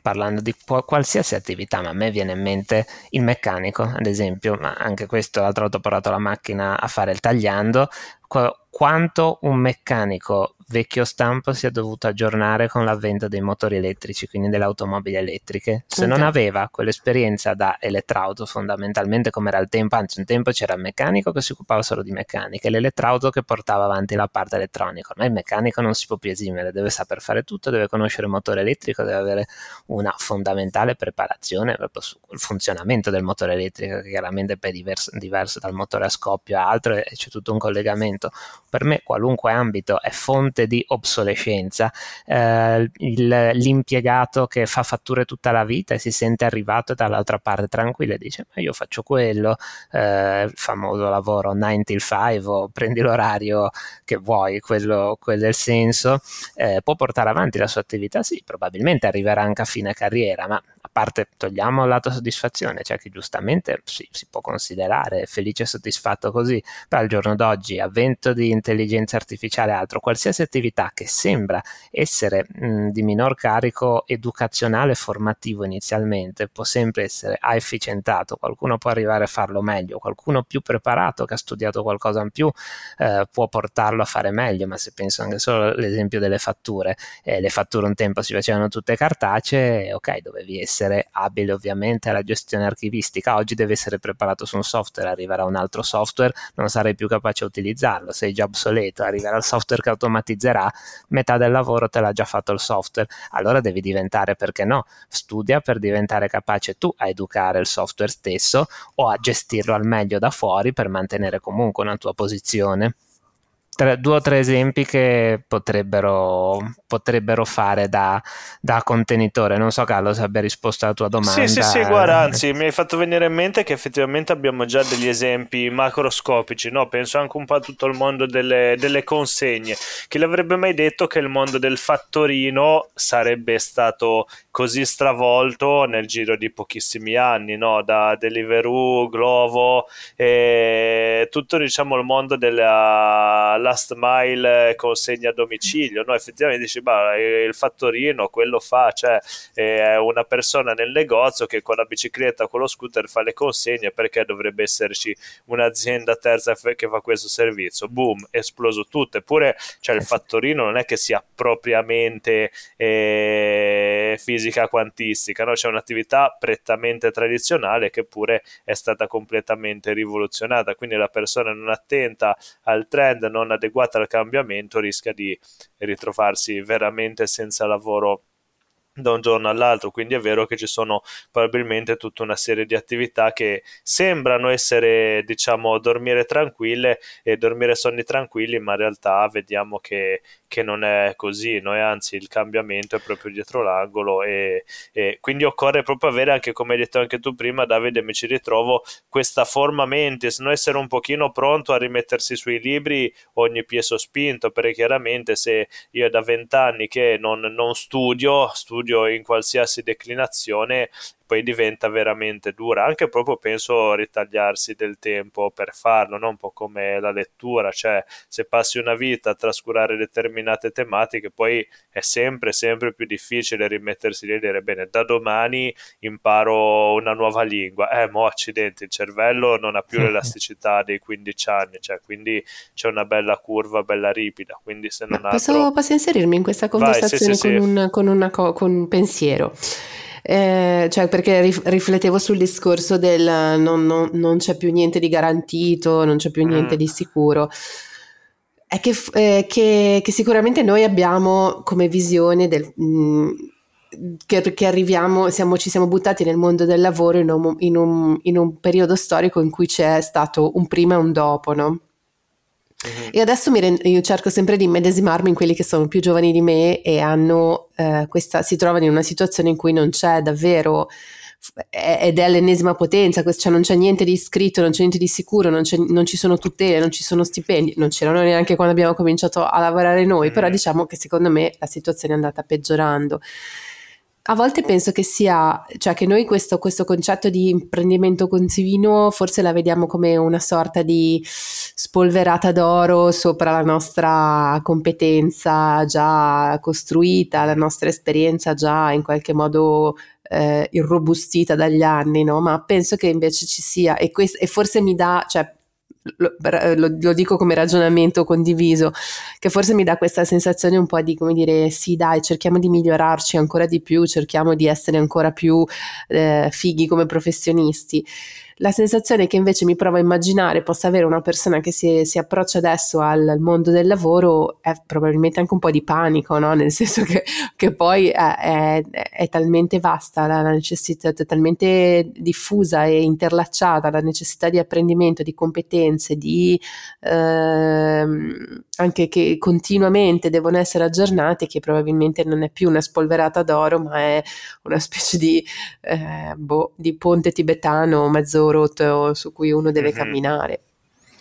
parlando di qualsiasi attività, ma a me viene in mente il meccanico, ad esempio, ma anche questo l'altro volta ho portato la macchina a fare il tagliando, qu- quanto un meccanico vecchio stampo si è dovuto aggiornare con l'avvento dei motori elettrici, quindi delle automobili elettriche. Se okay. non aveva quell'esperienza da elettrauto fondamentalmente come era il tempo, anzi un tempo c'era il meccanico che si occupava solo di meccanica e l'elettrauto che portava avanti la parte elettronica. Ormai il meccanico non si può più esimere, deve saper fare tutto, deve conoscere il motore elettrico, deve avere una fondamentale preparazione proprio sul funzionamento del motore elettrico, che chiaramente è diverso, diverso dal motore a scoppio a altro e c'è tutto un collegamento. Per me qualunque ambito è fonte fonte di obsolescenza. Eh, il, l'impiegato che fa fatture tutta la vita e si sente arrivato dall'altra parte tranquillo e dice ma io faccio quello, eh, il famoso lavoro 9 till 5 o prendi l'orario che vuoi, quello, quello è il senso, eh, può portare avanti la sua attività, sì, probabilmente arriverà anche a fine carriera, ma a parte togliamo la tua soddisfazione, cioè che giustamente sì, si può considerare felice e soddisfatto così, però al giorno d'oggi, avvento di intelligenza artificiale e altro, qualsiasi attività che sembra essere mh, di minor carico educazionale e formativo inizialmente può sempre essere efficientato, qualcuno può arrivare a farlo meglio, qualcuno più preparato che ha studiato qualcosa in più eh, può portarlo a fare meglio, ma se penso anche solo all'esempio delle fatture, eh, le fatture un tempo si facevano tutte cartacee, ok, dovevi essere abile ovviamente alla gestione archivistica, oggi devi essere preparato su un software, arriverà un altro software, non sarai più capace a utilizzarlo, sei già obsoleto, arriverà il software che automatizzerà, metà del lavoro te l'ha già fatto il software. Allora devi diventare, perché no, studia per diventare capace tu a educare il software stesso o a gestirlo al meglio da fuori per mantenere comunque una tua posizione. Tre, due o tre esempi che potrebbero, potrebbero fare da, da, contenitore. Non so, Carlo, se abbia risposto alla tua domanda. Sì, sì, sì, guarda, anzi, mi hai fatto venire in mente che effettivamente abbiamo già degli esempi macroscopici, no? Penso anche un po' a tutto il mondo delle, delle consegne. Chi l'avrebbe mai detto che il mondo del fattorino sarebbe stato così stravolto nel giro di pochissimi anni, no? Da Deliveroo, Glovo, e tutto diciamo il mondo della last mile consegna a domicilio, no? Effettivamente dici, bah, il fattorino, quello fa, cioè è una persona nel negozio che con la bicicletta con lo scooter fa le consegne, perché dovrebbe esserci un'azienda terza che fa questo servizio? Boom, esploso tutto, eppure cioè, il fattorino non è che sia propriamente eh, fisica quantistica, no? c'è un'attività prettamente tradizionale che pure è stata completamente rivoluzionata, quindi la persona non attenta al trend, non adeguata al cambiamento rischia di ritrovarsi veramente senza lavoro da un giorno all'altro, quindi è vero che ci sono probabilmente tutta una serie di attività che sembrano essere, diciamo, dormire tranquille e dormire sonni tranquilli, ma in realtà vediamo che, che non è così, no? anzi il cambiamento è proprio dietro l'angolo e, e, quindi occorre proprio avere anche, come hai detto anche tu prima, Davide, mi ci ritrovo questa forma mentis, no? essere un pochino pronto a rimettersi sui libri ogni piede sospinto, perché chiaramente se io è da vent'anni che non, non studio studio in qualsiasi declinazione poi diventa veramente dura, anche proprio penso ritagliarsi del tempo per farlo, no? un po' come la lettura, cioè se passi una vita a trascurare determinate tematiche, poi è sempre, sempre più difficile rimettersi lì e dire bene, da domani imparo una nuova lingua, eh, mo accidenti, il cervello non ha più l'elasticità dei 15 anni, cioè quindi c'è una bella curva, bella ripida, quindi se non posso, altro... Posso inserirmi in questa conversazione Vai, sì, sì, con, sì. Un, con, una, con un pensiero? Eh, cioè perché riflettevo sul discorso del non, non, non, c'è più niente di garantito, non c'è più mm. niente di sicuro. È che, eh, che, che sicuramente noi abbiamo come visione del, mh, mm, che, che, arriviamo, siamo, ci siamo buttati nel mondo del lavoro in un, in, un, in un, periodo storico in cui c'è stato un prima e un dopo, no? Uh-huh. E adesso rend- io cerco sempre di immedesimarmi in quelli che sono più giovani di me e hanno eh, questa, si trovano in una situazione in cui non c'è davvero ed è l'ennesima potenza, cioè non c'è niente di scritto, non c'è niente di sicuro, non, non, ci sono tutele, non ci sono stipendi, non c'erano neanche quando abbiamo cominciato a lavorare noi, però mm. diciamo che secondo me la situazione è andata peggiorando a volte penso che sia, cioè che noi questo, questo concetto di imprendimento continuo forse la vediamo come una sorta di spolverata d'oro sopra la nostra competenza già costruita, la nostra esperienza già in qualche modo eh, irrobustita dagli anni, no? Ma penso che invece ci sia, e, quest- e forse mi dà, cioè lo, lo, lo, dico come ragionamento condiviso, che forse mi dà questa sensazione un po' di come dire sì dai cerchiamo di migliorarci ancora di più, cerchiamo di essere ancora più eh, fighi come professionisti la sensazione che invece mi provo a immaginare possa avere una persona che si, si approccia adesso al, mondo del lavoro è probabilmente anche un po' di panico, no? nel senso che, che poi è, è, è, talmente vasta la, la necessità, è talmente diffusa e interlacciata la necessità di apprendimento, di competenze, di ehm, anche che continuamente devono essere aggiornate, che probabilmente non è più una spolverata d'oro, ma è una specie di, eh, boh, di ponte tibetano mezzo rotte su cui uno deve mm-hmm. camminare.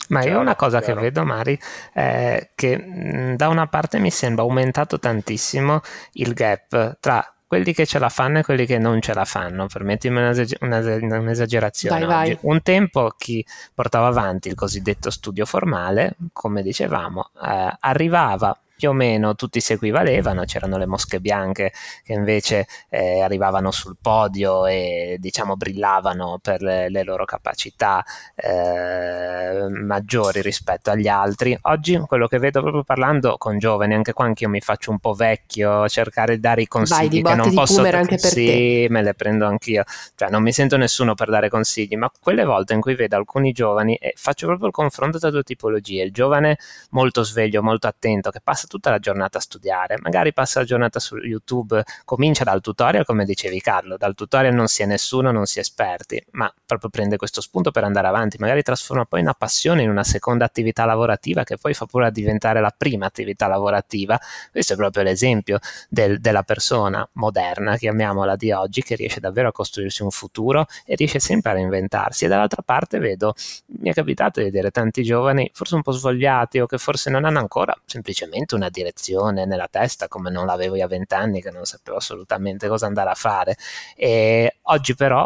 Ma io una cosa chiaro. che vedo, Mari, è che mh, da una parte mi sembra aumentato tantissimo il gap tra quelli che ce la fanno e quelli che non ce la fanno. Permettimi un'esagerazione. Vai, vai. Un tempo chi portava avanti il cosiddetto studio formale, come dicevamo, eh, arrivava più o meno tutti si equivalevano, c'erano le mosche bianche che invece eh, arrivavano sul podio e diciamo brillavano per le, le loro capacità eh, maggiori rispetto agli altri. Oggi quello che vedo proprio parlando con giovani, anche qua anche io mi faccio un po' vecchio, cercare di dare i consigli Vai, che non posso anche per sì, te. me le prendo anch'io. Cioè non mi sento nessuno per dare consigli, ma quelle volte in cui vedo alcuni giovani e faccio proprio il confronto tra due tipologie, il giovane molto sveglio, molto attento che passa passa tutta la giornata a studiare, magari passa la giornata su YouTube, comincia dal tutorial, come dicevi Carlo, dal tutorial non si è nessuno, non si è esperti, ma proprio prende questo spunto per andare avanti, magari trasforma poi una passione in una seconda attività lavorativa che poi fa pure a diventare la prima attività lavorativa. Questo è proprio l'esempio del, della persona moderna, chiamiamola di oggi, che riesce davvero a costruirsi un futuro e riesce sempre a reinventarsi. E dall'altra parte vedo, mi è capitato di vedere tanti giovani forse un po' svogliati o che forse non hanno ancora semplicemente una direzione nella testa come non l'avevo io a vent'anni che non sapevo assolutamente cosa andare a fare. E oggi però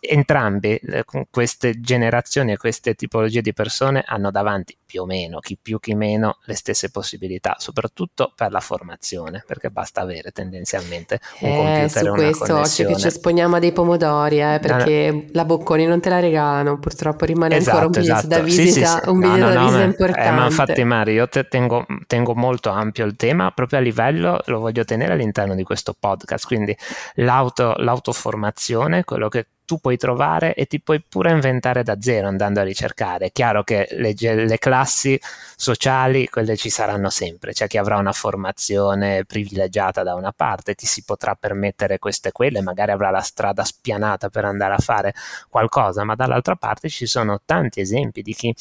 entrambe eh, queste generazioni e queste tipologie di persone hanno davanti più o meno, chi più chi meno, le stesse possibilità, soprattutto per la formazione, perché basta avere tendenzialmente un eh, computer su questo occhio che ci esponiamo a dei pomodori, eh, perché no, la Bocconi non te la regalano, purtroppo rimane esatto, ancora un biglietto esatto. da visita, sì, sì, sì. un biglietto no, no, da visita importante. Eh, ma infatti Mario, io tengo, tengo molto ampio il tema, proprio a livello, lo voglio tenere all'interno di questo podcast, quindi l'auto, l'autoformazione, quello che tu puoi trovare e ti puoi pure inventare da zero andando a ricercare. È chiaro che le, le, classi sociali, quelle ci saranno sempre, c'è chi avrà una formazione privilegiata da una parte, chi si potrà permettere queste e quelle, magari avrà la strada spianata per andare a fare qualcosa, ma dall'altra parte ci sono tanti esempi di chi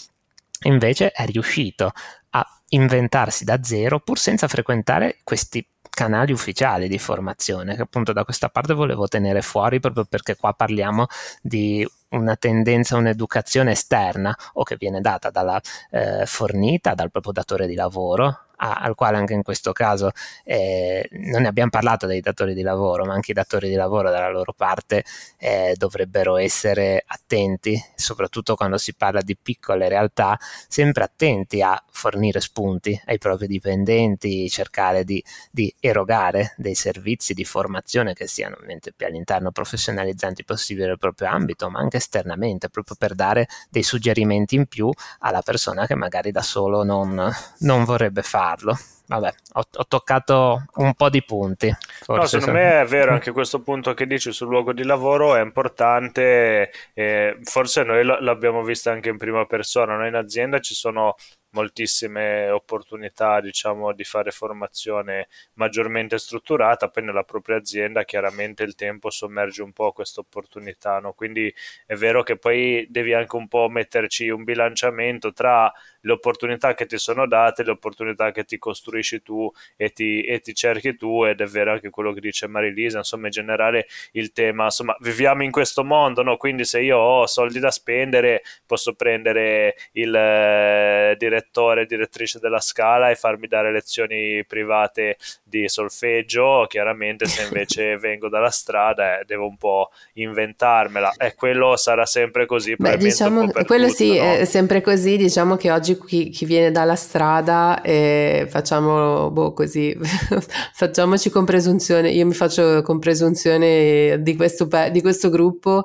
invece è riuscito a inventarsi da zero pur senza frequentare questi canali ufficiali di formazione che appunto da questa parte volevo tenere fuori proprio perché qua parliamo di una tendenza, un'educazione esterna o che viene data dalla eh, fornita dal proprio datore di lavoro a, al quale anche in questo caso eh, non ne abbiamo parlato dei datori di lavoro, ma anche i datori di lavoro dalla loro parte eh, dovrebbero essere attenti, soprattutto quando si parla di piccole realtà, sempre attenti a fornire spunti ai propri dipendenti, cercare di, di erogare dei servizi di formazione che siano ovviamente più all'interno professionalizzanti possibile del proprio ambito, ma anche esternamente, proprio per dare dei suggerimenti in più alla persona che magari da solo non, non vorrebbe farlo farlo. Vabbè, ho, ho, toccato un po' di punti. No, secondo me è vero anche questo punto che dici sul luogo di lavoro è importante. Eh, forse noi l'abbiamo visto anche in prima persona. Noi in azienda ci sono moltissime opportunità diciamo di fare formazione maggiormente strutturata poi nella propria azienda chiaramente il tempo sommerge un po' questa opportunità no? quindi è vero che poi devi anche un po' metterci un bilanciamento tra le opportunità che ti sono date le opportunità che ti costruisci tu e ti, e ti cerchi tu ed è vero anche quello che dice Marilisa insomma in generale il tema insomma viviamo in questo mondo no? quindi se io ho soldi da spendere posso prendere il eh, direttore direttore, direttrice della Scala e farmi dare lezioni private di solfeggio, chiaramente se invece vengo dalla strada eh, devo un po' inventarmela e quello sarà sempre così. Beh, diciamo, quello tutto, sì, no? è sempre così, diciamo che oggi chi, chi viene dalla strada eh, facciamo boh, così, facciamoci con presunzione, io mi faccio con presunzione di questo, di questo gruppo.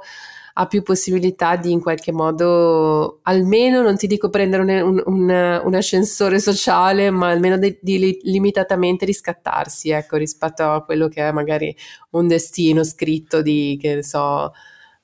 Ha più possibilità di in qualche modo, almeno non ti dico prendere un, un, un ascensore sociale, ma almeno di, di, limitatamente riscattarsi, ecco, rispetto a quello che è magari un destino scritto di, che ne so,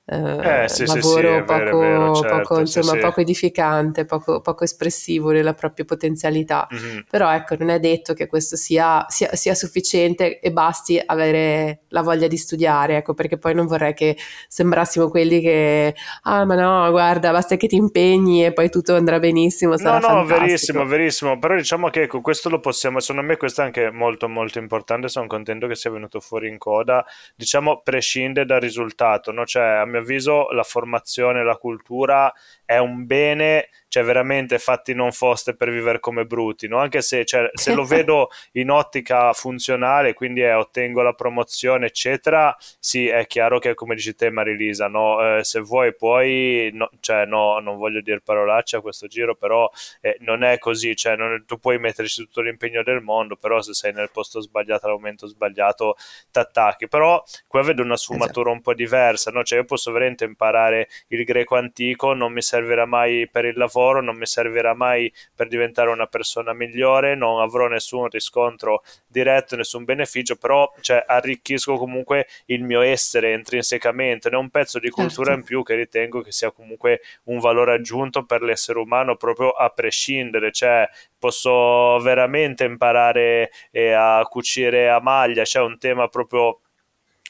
eh, eh, sì, lavoro sì, poco, vero, certo, poco, insomma, sì, poco edificante, poco, poco, espressivo nella propria potenzialità. Mm-hmm. Però ecco, non è detto che questo sia, sia, sia, sufficiente e basti avere la voglia di studiare, ecco, perché poi non vorrei che sembrassimo quelli che, ah ma no, guarda, basta che ti impegni e poi tutto andrà benissimo. Sarà no, no, fantastico. verissimo, verissimo. Però diciamo che ecco, questo lo possiamo, secondo me questo è anche molto molto importante, sono contento che sia venuto fuori in coda, diciamo prescinde dal risultato, no? Cioè, a mio avviso la formazione, la cultura è un bene cioè veramente fatti non foste per vivere come bruti, no? anche se, cioè, se lo vedo in ottica funzionale, quindi eh, ottengo la promozione, eccetera, sì, è chiaro che come dici te Marilisa, no? eh, se vuoi poi, no, cioè, no, non voglio dire parolacce a questo giro, però eh, non è così, cioè, non, tu puoi metterci tutto l'impegno del mondo, però se sei nel posto sbagliato, al momento sbagliato, ti attacchi, però qua vedo una sfumatura un po' diversa, no? cioè io posso veramente imparare il greco antico, non mi servirà mai per il lavoro, lavoro, non mi servirà mai per diventare una persona migliore, non avrò nessun riscontro diretto, nessun beneficio, però cioè, arricchisco comunque il mio essere intrinsecamente, è un pezzo di cultura certo. in più che ritengo che sia comunque un valore aggiunto per l'essere umano proprio a prescindere, cioè posso veramente imparare eh, a cucire a maglia, c'è un tema proprio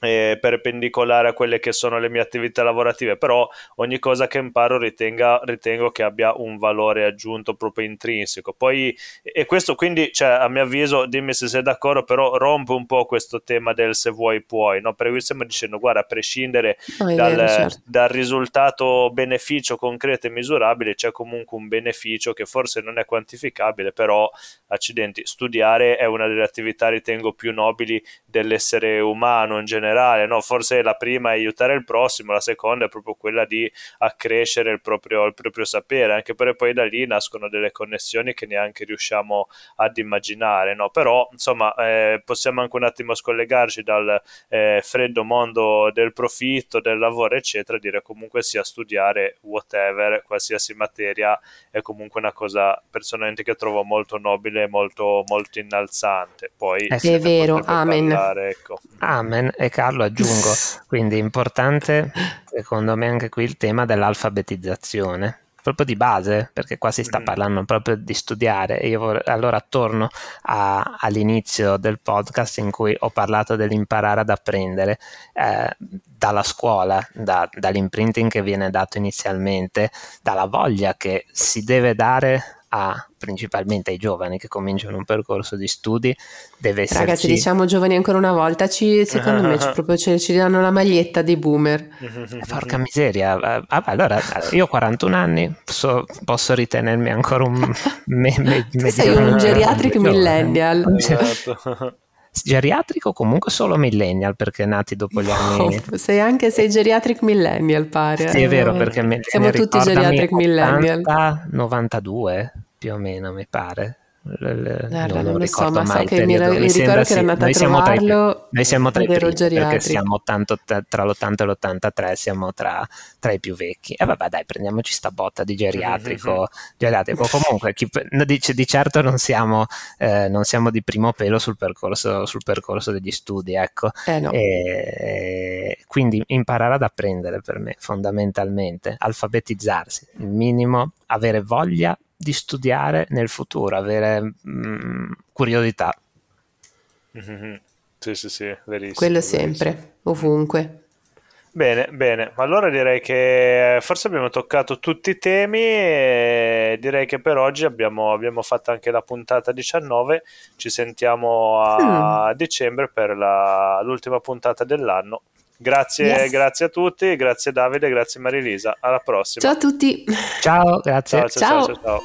eh, perpendicolare a quelle che sono le mie attività lavorative, però ogni cosa che imparo ritenga, ritengo che abbia un valore aggiunto proprio intrinseco. Poi, e questo quindi, cioè, a mio avviso, dimmi se sei d'accordo, però rompe un po' questo tema del se vuoi puoi, no? Perché stiamo dicendo, guarda, a prescindere oh, dal, vero, certo. dal risultato beneficio concreto e misurabile, c'è comunque un beneficio che forse non è quantificabile, però, accidenti, studiare è una delle attività, ritengo, più nobili dell'essere umano in generale no? forse la prima è aiutare il prossimo, la seconda è proprio quella di accrescere il proprio, il proprio sapere, anche perché poi da lì nascono delle connessioni che neanche riusciamo ad immaginare, no? però insomma eh, possiamo anche un attimo scollegarci dal eh, freddo mondo del profitto, del lavoro eccetera, dire comunque sia studiare whatever, qualsiasi materia è comunque una cosa personalmente che trovo molto nobile, molto, molto innalzante. Poi eh, è vero, amen. Parlare, ecco. Amen. E Carlo aggiungo, quindi importante secondo me anche qui il tema dell'alfabetizzazione proprio di base, perché qua si sta mm. parlando proprio di studiare. E io vor- allora torno a, all'inizio del podcast in cui ho parlato dell'imparare ad apprendere eh, dalla scuola, da, dall'imprinting che viene dato inizialmente, dalla voglia che si deve dare a, principalmente ai giovani che cominciano un percorso di studi deve essere ragazzi diciamo giovani ancora una volta ci, secondo me ci, proprio ci, ci, danno la maglietta dei boomer. Eh, porca miseria ah, allora io ho 41 anni so, posso ritenermi ancora un me, me, me, sei un geriatric millennial. Esatto geriatrico comunque solo millennial perché nati dopo gli anni oh, sei anche sei geriatric millennial pare sì è vero perché me, siamo tutti geriatric millennial. 92 più o meno mi pare Guarda, non, non lo so, ma so che mi, mi ricordo che era andata a trovarlo noi siamo tra i primi perché siamo tanto tra l'80 e l'83 siamo tra, tra, i più vecchi e vabbè dai prendiamoci sta botta di geriatrico, mm-hmm. geriatrico. comunque chi, di, di, certo non siamo, eh, non siamo, di primo pelo sul percorso, sul percorso degli studi ecco eh no. e, quindi imparare ad apprendere per me fondamentalmente alfabetizzarsi il minimo avere voglia di studiare nel futuro, avere mh, mm, curiosità. Mm-hmm. Sì, sì, sì, verissimo. Quello sempre, verissimo. ovunque. Bene, bene. Allora direi che forse abbiamo toccato tutti i temi e direi che per oggi abbiamo, abbiamo fatto anche la puntata 19. Ci sentiamo a mm. dicembre per la, l'ultima puntata dell'anno. Grazie, yes. grazie a tutti, grazie Davide, grazie Marilisa. Alla prossima. Ciao a tutti. Ciao, grazie. Ciao, ciao, ciao. ciao.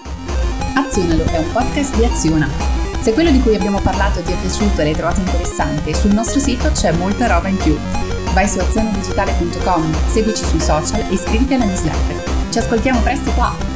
Azionalo è un podcast di Aziona. Se quello di cui abbiamo parlato ti è piaciuto e l'hai trovato interessante, sul nostro sito c'è molta roba in più. Vai su azionadigitale.com, seguici sui social e iscriviti alla newsletter. Ci ascoltiamo presto qua!